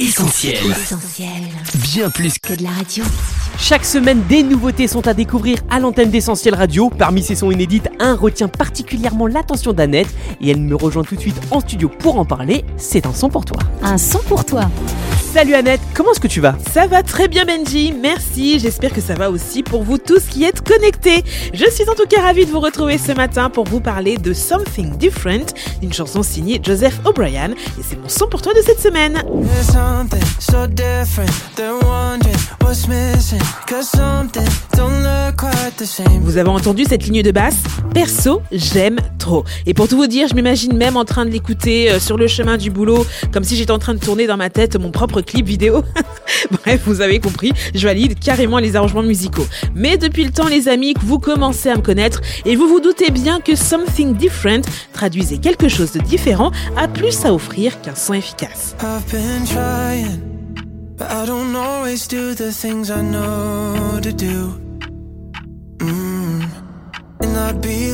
Essentiel. Bien plus que de la radio. Chaque semaine, des nouveautés sont à découvrir à l'antenne d'Essentiel Radio. Parmi ces sons inédites, un retient particulièrement l'attention d'Annette et elle me rejoint tout de suite en studio pour en parler. C'est un son pour toi. Un son pour toi. Salut Annette, comment est-ce que tu vas? Ça va très bien Benji, merci. J'espère que ça va aussi pour vous tous qui êtes connectés. Je suis en tout cas ravie de vous retrouver ce matin pour vous parler de Something Different, une chanson signée Joseph O'Brien. Et c'est mon son pour toi de cette semaine. Vous avez entendu cette ligne de basse? Perso, j'aime trop. Et pour tout vous dire, je m'imagine même en train de l'écouter euh, sur le chemin du boulot, comme si j'étais en train de tourner dans ma tête mon propre clip vidéo. Bref, vous avez compris, je valide carrément les arrangements musicaux. Mais depuis le temps, les amis, que vous commencez à me connaître et vous vous doutez bien que Something Different traduisait quelque chose de différent a plus à offrir qu'un son efficace. heartbeat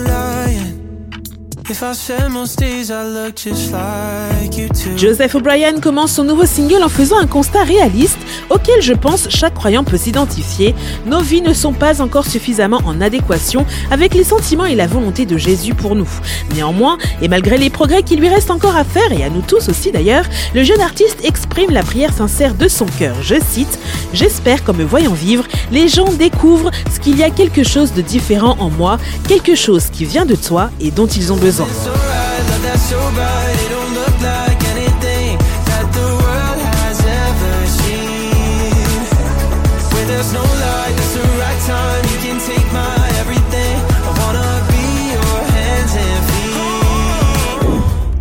Joseph O'Brien commence son nouveau single en faisant un constat réaliste auquel je pense chaque croyant peut s'identifier. Nos vies ne sont pas encore suffisamment en adéquation avec les sentiments et la volonté de Jésus pour nous. Néanmoins, et malgré les progrès qu'il lui reste encore à faire, et à nous tous aussi d'ailleurs, le jeune artiste exprime la prière sincère de son cœur. Je cite J'espère qu'en me voyant vivre, les gens découvrent ce qu'il y a quelque chose de différent en moi, quelque chose qui vient de toi et dont ils ont besoin. it's alright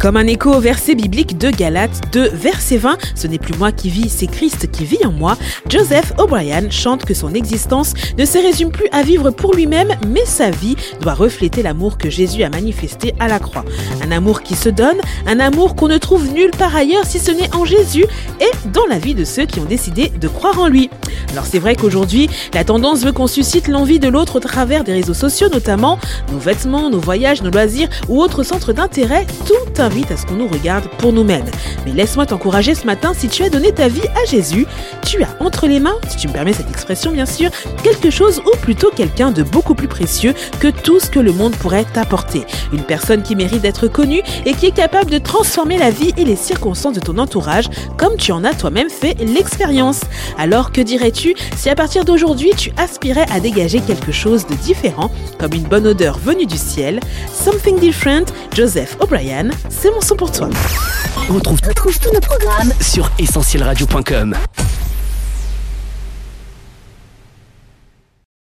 Comme un écho au verset biblique de Galates 2, verset 20, ce n'est plus moi qui vis, c'est Christ qui vit en moi, Joseph O'Brien chante que son existence ne se résume plus à vivre pour lui-même, mais sa vie doit refléter l'amour que Jésus a manifesté à la croix. Un amour qui se donne, un amour qu'on ne trouve nulle part ailleurs si ce n'est en Jésus et dans la vie de ceux qui ont décidé de croire en lui. Alors c'est vrai qu'aujourd'hui, la tendance veut qu'on suscite l'envie de l'autre au travers des réseaux sociaux notamment, nos vêtements, nos voyages, nos loisirs ou autres centres d'intérêt, tout à ce qu'on nous regarde pour nous-mêmes. Mais laisse-moi t'encourager ce matin, si tu as donné ta vie à Jésus, tu as entre les mains, si tu me permets cette expression bien sûr, quelque chose ou plutôt quelqu'un de beaucoup plus précieux que tout ce que le monde pourrait t'apporter. Une personne qui mérite d'être connue et qui est capable de transformer la vie et les circonstances de ton entourage comme tu en as toi-même fait l'expérience. Alors que dirais-tu si à partir d'aujourd'hui tu aspirais à dégager quelque chose de différent, comme une bonne odeur venue du ciel? Something Different, Joseph O'Brien, c'est mon son pour toi. Retrouve, tous nos programmes sur essentielradio.com.